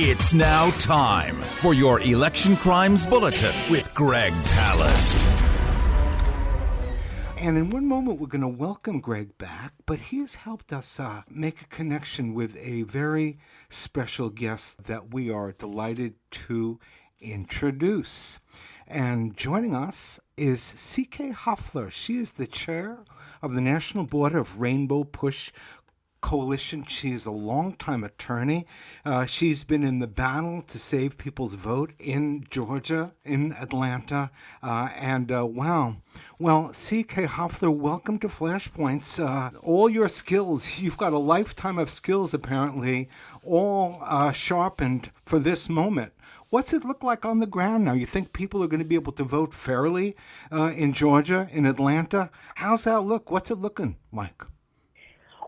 It's now time for your Election Crimes Bulletin with Greg Palast. And in one moment, we're going to welcome Greg back, but he has helped us uh, make a connection with a very special guest that we are delighted to introduce. And joining us is C.K. Hoffler. She is the chair of the National Board of Rainbow Push Coalition. She's a longtime attorney. Uh, she's been in the battle to save people's vote in Georgia, in Atlanta, uh, and uh, wow. Well, C.K. Hoffler, welcome to Flashpoints. Uh, all your skills, you've got a lifetime of skills apparently, all uh, sharpened for this moment. What's it look like on the ground now? You think people are going to be able to vote fairly uh, in Georgia, in Atlanta? How's that look? What's it looking like?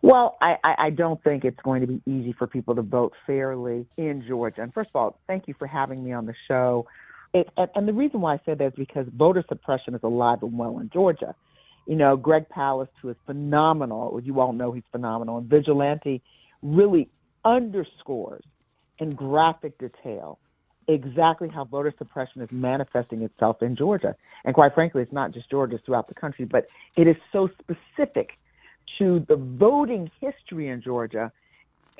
Well, I, I don't think it's going to be easy for people to vote fairly in Georgia. And first of all, thank you for having me on the show. It, and, the reason why I say that is because voter suppression is alive and well in Georgia. You know, Greg Palast, who is phenomenal, you all know he's phenomenal, and Vigilante really underscores in graphic detail exactly how voter suppression is manifesting itself in Georgia. And quite frankly, it's not just Georgia, it's throughout the country, but it is so specific to the voting history in Georgia,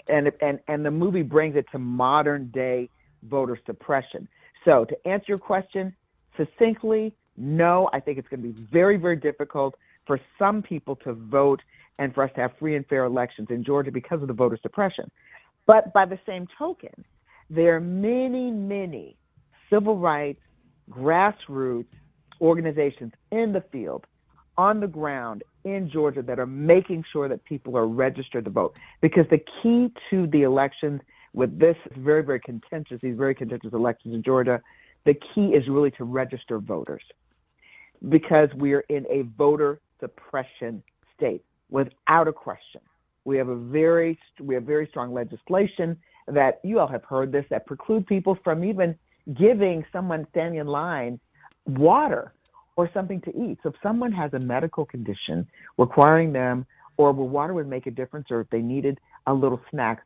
and and and the movie brings it to modern day voter suppression. So to answer your question succinctly, no, I think it's going to be very very difficult for some people to vote and for us to have free and fair elections in Georgia because of the voter suppression. But by the same token, there are many many civil rights grassroots organizations in the field on the ground in Georgia that are making sure that people are registered to vote. Because the key to the elections with this very, very contentious, these very contentious elections in Georgia, the key is really to register voters. Because we're in a voter suppression state, without a question. We have a very we have very strong legislation that you all have heard this that preclude people from even giving someone standing in line water or something to eat. So if someone has a medical condition requiring them, or where water would make a difference, or if they needed a little snack,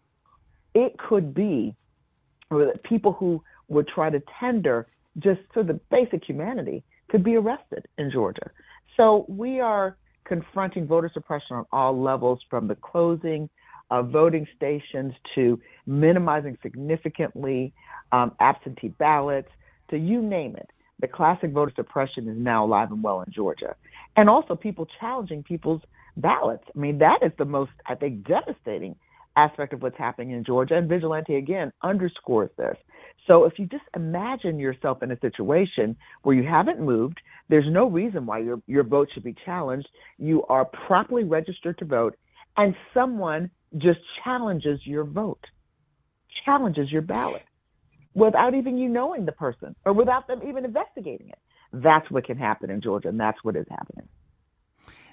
it could be that people who would try to tender just for the basic humanity could be arrested in Georgia. So we are confronting voter suppression on all levels, from the closing of voting stations to minimizing significantly um, absentee ballots to you name it the classic voter suppression is now alive and well in Georgia. And also people challenging people's ballots. I mean, that is the most, I think, devastating aspect of what's happening in Georgia. And Vigilante, again, underscores this. So if you just imagine yourself in a situation where you haven't moved, there's no reason why your, your vote should be challenged. You are properly registered to vote, and someone just challenges your vote, challenges your ballot without even you knowing the person or without them even investigating it. That's what can happen in Georgia, and that's what is happening.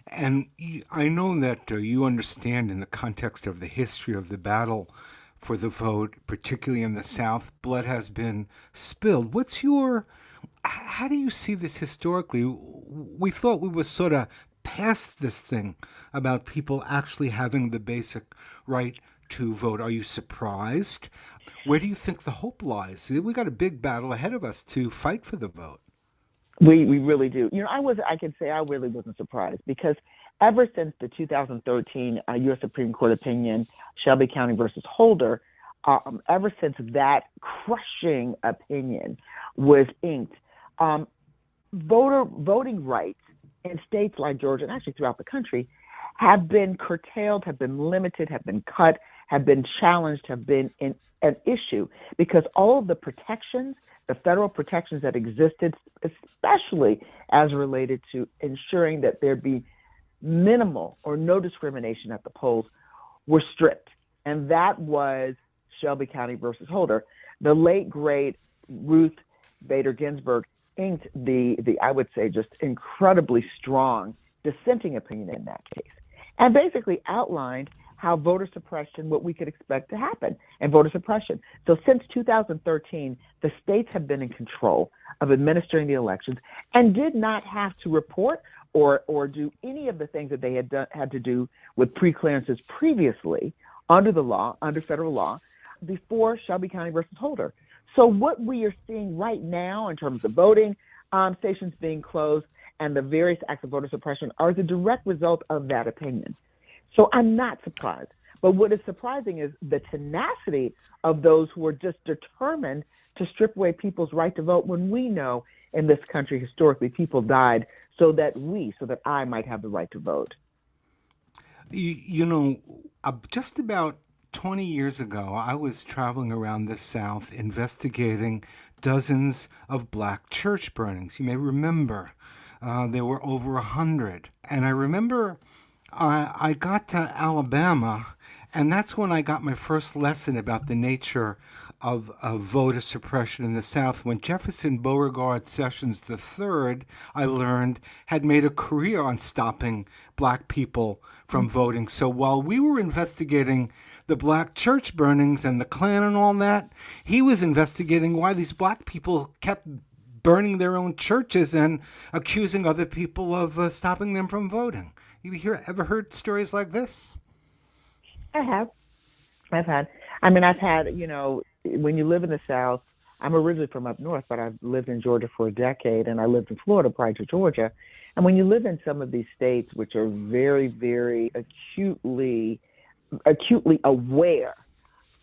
And I know that uh, you understand in the context of the history of the battle for the vote, particularly in the South, blood has been spilled. What's your, how do you see this historically? We thought we were sort of past this thing about people actually having the basic right to vote. Are you surprised? Where do you think the hope lies? We got a big battle ahead of us to fight for the vote. We we really do. You know, I was I can say I really wasn't surprised because ever since the 2013 uh, U.S. Supreme Court opinion, Shelby County versus Holder, um, ever since that crushing opinion was inked, um, voter voting rights in states like Georgia and actually throughout the country have been curtailed, have been limited, have been cut, have been challenged, have been in, an issue because all of the protections, the federal protections that existed, especially as related to ensuring that there be minimal or no discrimination at the polls, were stripped. And that was Shelby County versus Holder. The late great Ruth Bader Ginsburg inked the the I would say just incredibly strong dissenting opinion in that case, and basically outlined how voter suppression, what we could expect to happen, and voter suppression. So since 2013, the states have been in control of administering the elections and did not have to report or or do any of the things that they had done, had to do with pre-clearances previously under the law, under federal law. before Shelby County versus Holder. So what we are seeing right now in terms of voting um, stations being closed and the various acts of voter suppression are the direct result of that opinion. So I'm not surprised. But what is surprising is the tenacity of those who are just determined to strip away people's right to vote when we know in this country historically people died so that we, so that I might have the right to vote. You, you know, just about 20 years ago, I was traveling around the South investigating dozens of black church burnings. You may remember uh, there were over a hundred. And I remember I, I got to Alabama, and that's when I got my first lesson about the nature of, of voter suppression in the South. When Jefferson Beauregard Sessions III, I learned, had made a career on stopping black people from voting. So while we were investigating the black church burnings and the Klan and all that, he was investigating why these black people kept burning their own churches and accusing other people of uh, stopping them from voting. You hear, ever heard stories like this? I have. I've had. I mean, I've had, you know, when you live in the South, I'm originally from up north, but I've lived in Georgia for a decade and I lived in Florida prior to Georgia. And when you live in some of these states, which are very, very acutely, acutely aware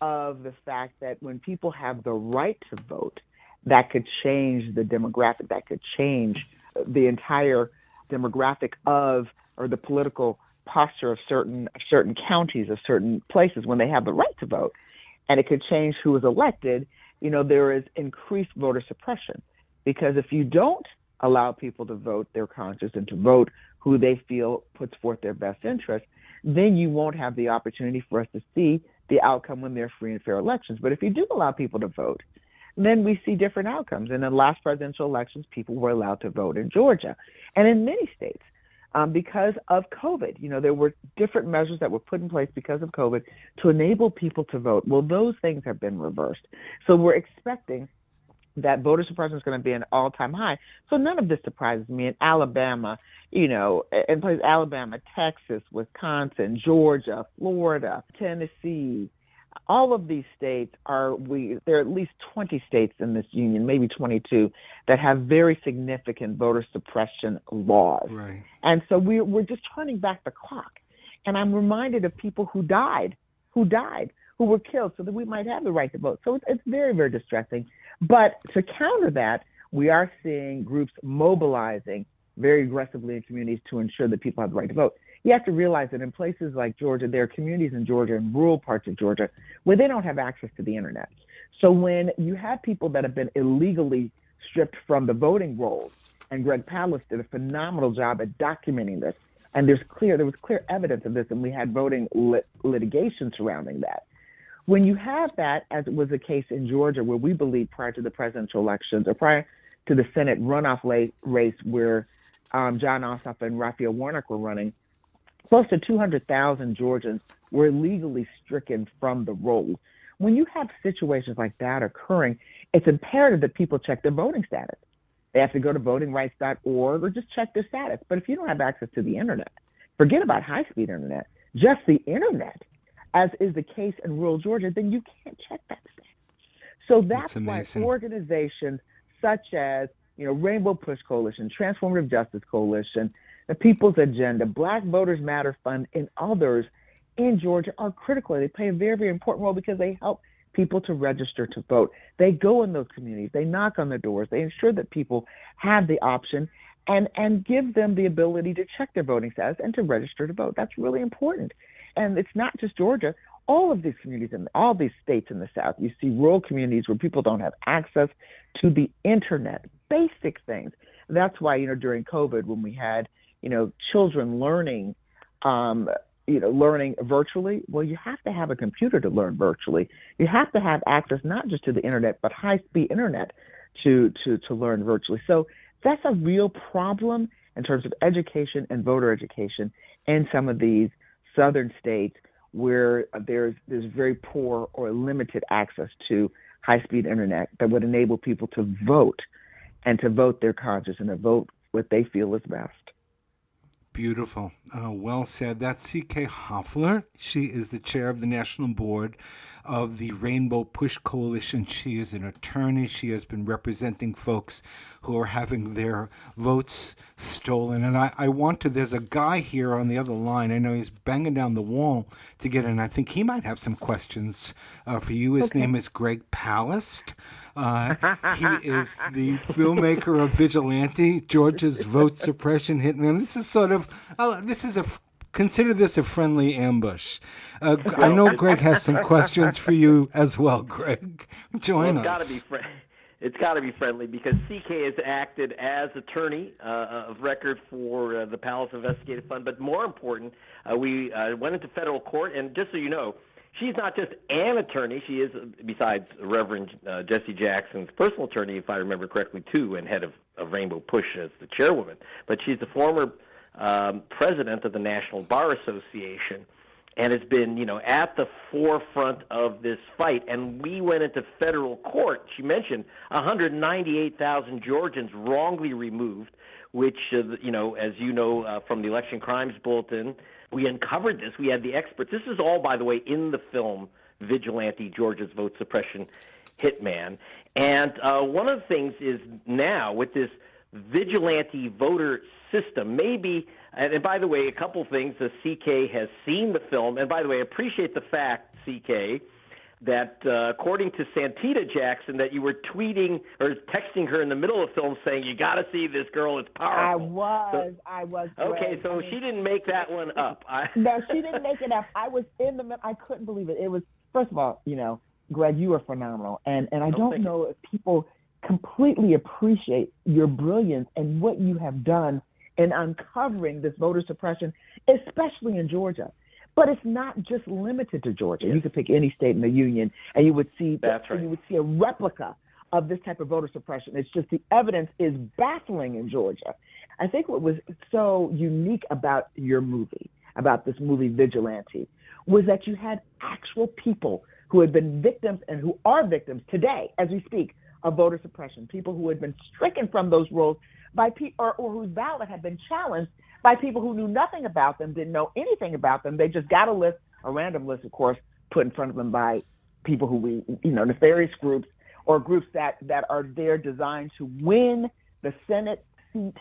of the fact that when people have the right to vote, that could change the demographic, that could change the entire demographic of or the political posture of certain certain counties or certain places when they have the right to vote and it could change who is elected, you know, there is increased voter suppression. Because if you don't allow people to vote their conscience and to vote who they feel puts forth their best interest, then you won't have the opportunity for us to see the outcome when they're free and fair elections. But if you do allow people to vote, then we see different outcomes. In the last presidential elections, people were allowed to vote in Georgia and in many states um, because of COVID. You know, there were different measures that were put in place because of COVID to enable people to vote. Well, those things have been reversed. So we're expecting that voter suppression is going to be an all-time high. So none of this surprises me. In Alabama, you know, in places Alabama, Texas, Wisconsin, Georgia, Florida, Tennessee, all of these states are we there are at least 20 states in this union maybe 22 that have very significant voter suppression laws. Right. and so we're, we're just turning back the clock. And i'm reminded of people who died who died who were killed so that we might have the right to vote. So it's, it's very very distressing. But to counter that we are seeing groups mobilizing very aggressively in communities to ensure that people have the right to vote you have to realize that in places like Georgia, there are communities in Georgia and rural parts of Georgia where they don't have access to the internet. So when you have people that have been illegally stripped from the voting rolls, and Greg Palast did a phenomenal job at documenting this, and there's clear there was clear evidence of this, and we had voting lit- litigation surrounding that. When you have that, as was the case in Georgia, where we believe prior to the presidential elections or prior to the Senate runoff race, where um, Jon Ossoff and Raphael Warnock were running, Close to 200,000 Georgians were illegally stricken from the rolls. When you have situations like that occurring, it's imperative that people check their voting status. They have to go to votingrights.org or just check their status. But if you don't have access to the internet, forget about high speed internet, just the internet, as is the case in rural Georgia, then you can't check that status. So that's, that's why organizations such as you know Rainbow Push Coalition, Transformative Justice Coalition, the People's Agenda, Black Voters Matter Fund, and others in Georgia are critical. They play a very, very important role because they help people to register to vote. They go in those communities, they knock on their doors, they ensure that people have the option and, and give them the ability to check their voting status and to register to vote. That's really important. And it's not just Georgia. All of these communities in all these states in the South, you see rural communities where people don't have access to the internet, basic things. That's why, you know, during COVID, when we had you know, children learning, um, you know, learning virtually. Well, you have to have a computer to learn virtually. You have to have access not just to the internet, but high-speed internet to to to learn virtually. So that's a real problem in terms of education and voter education in some of these southern states where there's there's very poor or limited access to high-speed internet that would enable people to vote and to vote their conscience and to vote what they feel is best Beautiful. Uh, well said. That's C.K. Hoffler. She is the chair of the National Board of the Rainbow Push Coalition. She is an attorney. She has been representing folks who are having their votes stolen. And I, I want to, there's a guy here on the other line. I know he's banging down the wall to get in. I think he might have some questions uh, for you. His okay. name is Greg Palast. Uh, he is the filmmaker of Vigilante, Georgia's vote suppression hitman. And this is sort of, uh, this is a consider this a friendly ambush. Uh, I know Greg has some questions for you as well, Greg. Join well, it's us. Gotta be fr- it's got to be friendly because CK has acted as attorney uh, of record for uh, the Palast Investigative Fund. But more important, uh, we uh, went into federal court, and just so you know, she's not just an attorney. She is, besides Reverend uh, Jesse Jackson's personal attorney, if I remember correctly, too, and head of, of Rainbow Push as the chairwoman. But she's the former um, president of the National Bar Association and has been, you know, at the forefront of this fight. And we went into federal court. She mentioned 198,000 Georgians wrongly removed, which, uh, you know, as you know uh, from the Election Crimes Bulletin, we uncovered this. We had the experts. This is all, by the way, in the film Vigilante: Georgia's Vote Suppression Hitman. And uh, one of the things is now with this vigilante voter system. Maybe, and, by the way, a couple things. The CK has seen the film, and by the way, I appreciate the fact, CK, that uh, according to Santita Jackson, that you were tweeting or texting her in the middle of the film saying, "You got to see this girl; it's powerful." I was, so, I was. Okay, so I mean, she didn't make that one up. no, she didn't make it up. I was in the. I couldn't believe it. It was first of all, you know, Greg, you are phenomenal, and and I oh, don't know if people completely appreciate your brilliance and what you have done in uncovering this voter suppression, especially in Georgia. But it's not just limited to Georgia. You could pick any state in the union, and you would see That's right. you would see a replica of this type of voter suppression. It's just the evidence is baffling in Georgia. I think what was so unique about your movie, about this movie Vigilante, was that you had actual people who had been victims and who are victims today, as we speak, of voter suppression. People who had been stricken from those rolls by people or, or whose ballot had been challenged by people who knew nothing about them, didn't know anything about them. They just got a list, a random list, of course, put in front of them by people who we, you know, nefarious groups or groups that that are there designed to win the Senate seat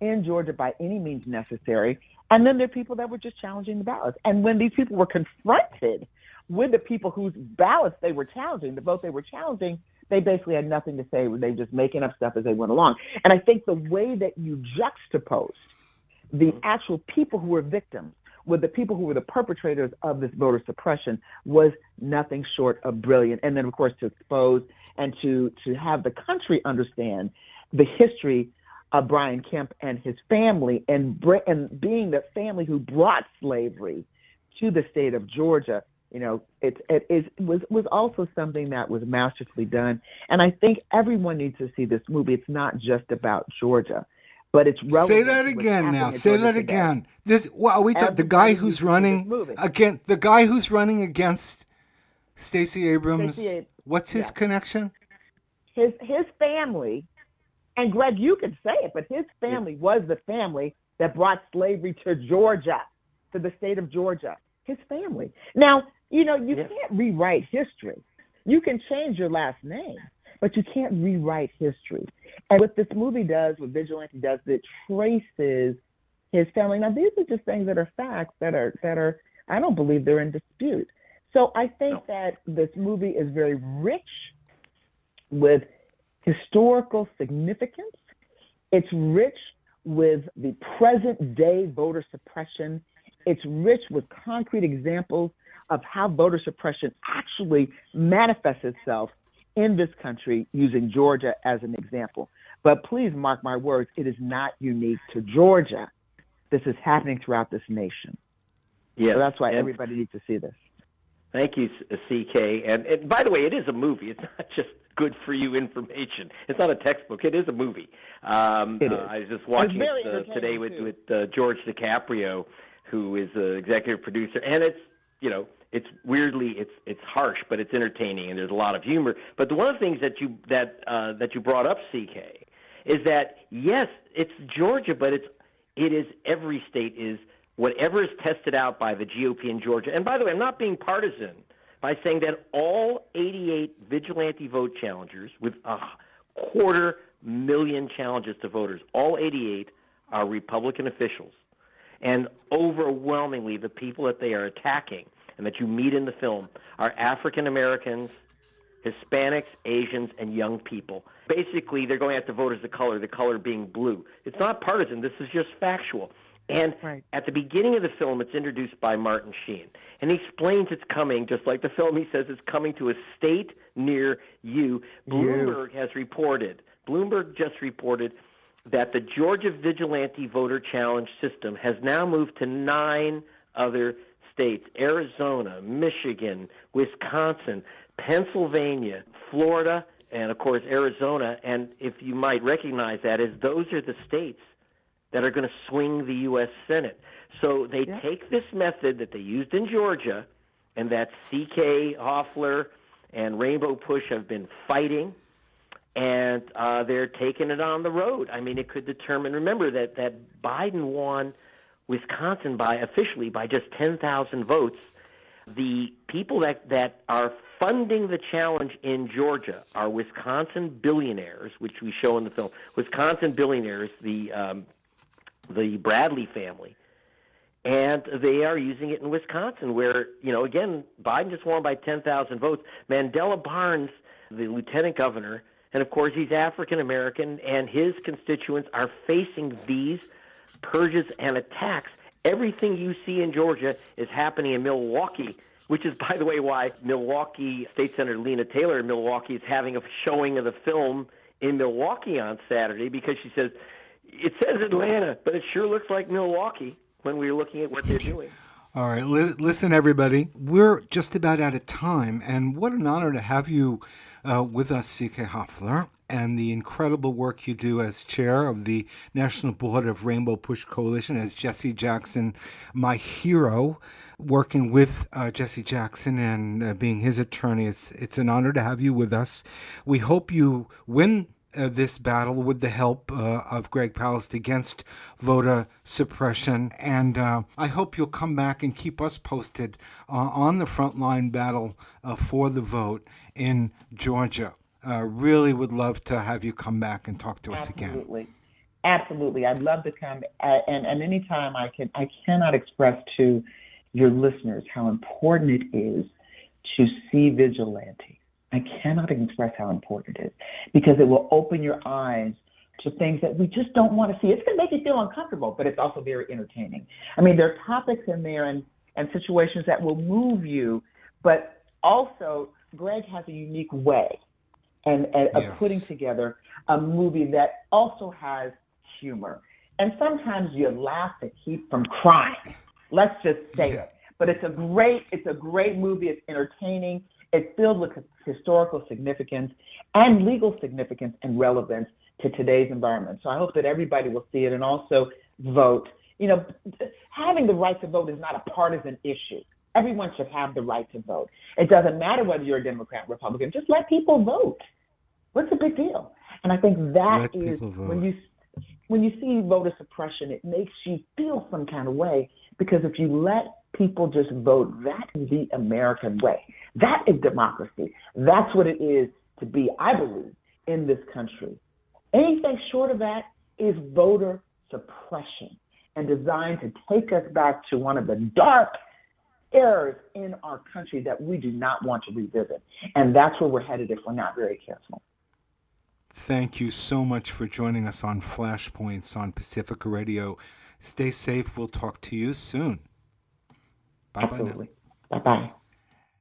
in Georgia by any means necessary. And then there are people that were just challenging the ballots. And when these people were confronted with the people whose ballots they were challenging, the vote they were challenging, they basically had nothing to say. They were just making up stuff as they went along. And I think the way that you juxtaposed the actual people who were victims with the people who were the perpetrators of this voter suppression was nothing short of brilliant. And then, of course, to expose and to to have the country understand the history of Brian Kemp and his family, and and being the family who brought slavery to the state of Georgia you know, it, it, it was was also something that was masterfully done, and I think everyone needs to see this movie. It's not just about Georgia, but it's relevant. Say that again now. Say that again. This well, we talk, the guy who's running again. The guy who's running against Stacey Abrams. Stacey, what's his yeah. connection? His his family, and Greg, you can say it, but his family yeah. was the family that brought slavery to Georgia, to the state of Georgia. His family. Now, you know, you yeah. can't rewrite history. You can change your last name, but you can't rewrite history. And what this movie does, what Vigilante does, it traces his family. Now, these are just things that are facts that are that are. I don't believe they're in dispute. So I think no. that this movie is very rich with historical significance. It's rich with the present day voter suppression. It's rich with concrete examples of how voter suppression actually manifests itself in this country using Georgia as an example. But please mark my words, it is not unique to Georgia. This is happening throughout this nation. Yeah, so that's why everybody needs to see this. Thank you, CK. And, and, by the way, it is a movie. It's not just good for you information. It's not a textbook. It is a movie. Um, it is. Uh, I was just watching it uh, today with, with uh, George DiCaprio, who is the executive producer, and it's you know it's weirdly it's it's harsh, but it's entertaining and there's a lot of humor. But the, one of the things that you that uh, that you brought up, CK, is that yes, it's Georgia, but it's It is every state is whatever is tested out by the GOP in Georgia. And by the way, I'm not being partisan by saying that all 88 vigilante vote challengers with a quarter million challenges to voters, all 88 are Republican officials. And overwhelmingly, the people that they are attacking and that you meet in the film are African Americans, Hispanics, Asians, and young people. Basically, they're going after voters of color, the color being blue. It's not partisan, this is just factual. And right. at the beginning of the film, it's introduced by Martin Sheen. And he explains it's coming, just like the film, he says it's coming to a state near you. Bloomberg you. has reported, Bloomberg just reported that the Georgia Vigilante Voter Challenge system has now moved to nine other states Arizona, Michigan, Wisconsin, Pennsylvania, Florida, and of course Arizona. And if you might recognize that, as those are the states that are going to swing the U.S. Senate. So they yeah. take this method that they used in Georgia, and that C.K. Hoffler and Rainbow Push have been fighting, and uh, they're taking it on the road. I mean, it could determine. Remember that that Biden won Wisconsin by officially by just 10,000 votes. The people that that are funding the challenge in Georgia are Wisconsin billionaires, which we show in the film. Wisconsin billionaires, the um, the Bradley family, and they are using it in Wisconsin, where you know again Biden just won by 10,000 votes. Mandela Barnes, the lieutenant governor, and of course he's African American, and his constituents are facing these purges and attacks. Everything you see in Georgia is happening in Milwaukee, which is, by the way, why Milwaukee State Senator Lena Taylor in Milwaukee is having a showing of the film in Milwaukee on Saturday because she says it says Atlanta, but it sure looks like Milwaukee when we are looking at what they're doing. All right, li- listen, everybody. We're just about out of time, and what an honor to have you uh, with us, C.K. Hoffler, and the incredible work you do as chair of the National Board of Rainbow Push Coalition, as Jesse Jackson, my hero, working with uh, Jesse Jackson and uh, being his attorney. It's, it's an honor to have you with us. We hope you win uh, this battle with the help uh, of Greg Palast against voter suppression. And uh, I hope you'll come back and keep us posted uh, on the frontline battle uh, for the vote in Georgia. Uh, really would love to have you come back and talk to us Absolutely. again. Absolutely. Absolutely. I'd love to come. and, and anytime I can, I cannot express to your listeners how important it is to see vigilante I cannot express how important it is because it will open your eyes to things that we just don't want to see. It's going to make you feel uncomfortable, but it's also very entertaining. I mean, there are topics in there and, and situations that will move you, but also Greg has a unique way and, and yes. of putting together a movie that also has humor. And sometimes you laugh to keep from crying. Let's just say yeah. it. But it's a great, it's a great movie. It's entertaining. It's filled with historical significance and legal significance and relevance to today's environment. So I hope that everybody will see it and also vote. You know, having the right to vote is not a partisan issue. Everyone should have the right to vote. It doesn't matter whether you're a Democrat, Republican. Just let people vote. What's the big deal? And I think that let is when you when you see voter suppression, it makes you feel some kind of way because if you let people just vote, that is the American way. That is democracy. That's what it is to be, I believe, in this country. Anything short of that is voter suppression and designed to take us back to one of the dark eras in our country that we do not want to revisit. And that's where we're headed if we're not very careful. Thank you so much for joining us on Flashpoints on Pacifica Radio. Stay safe. We'll talk to you soon. Bye bye. Bye bye.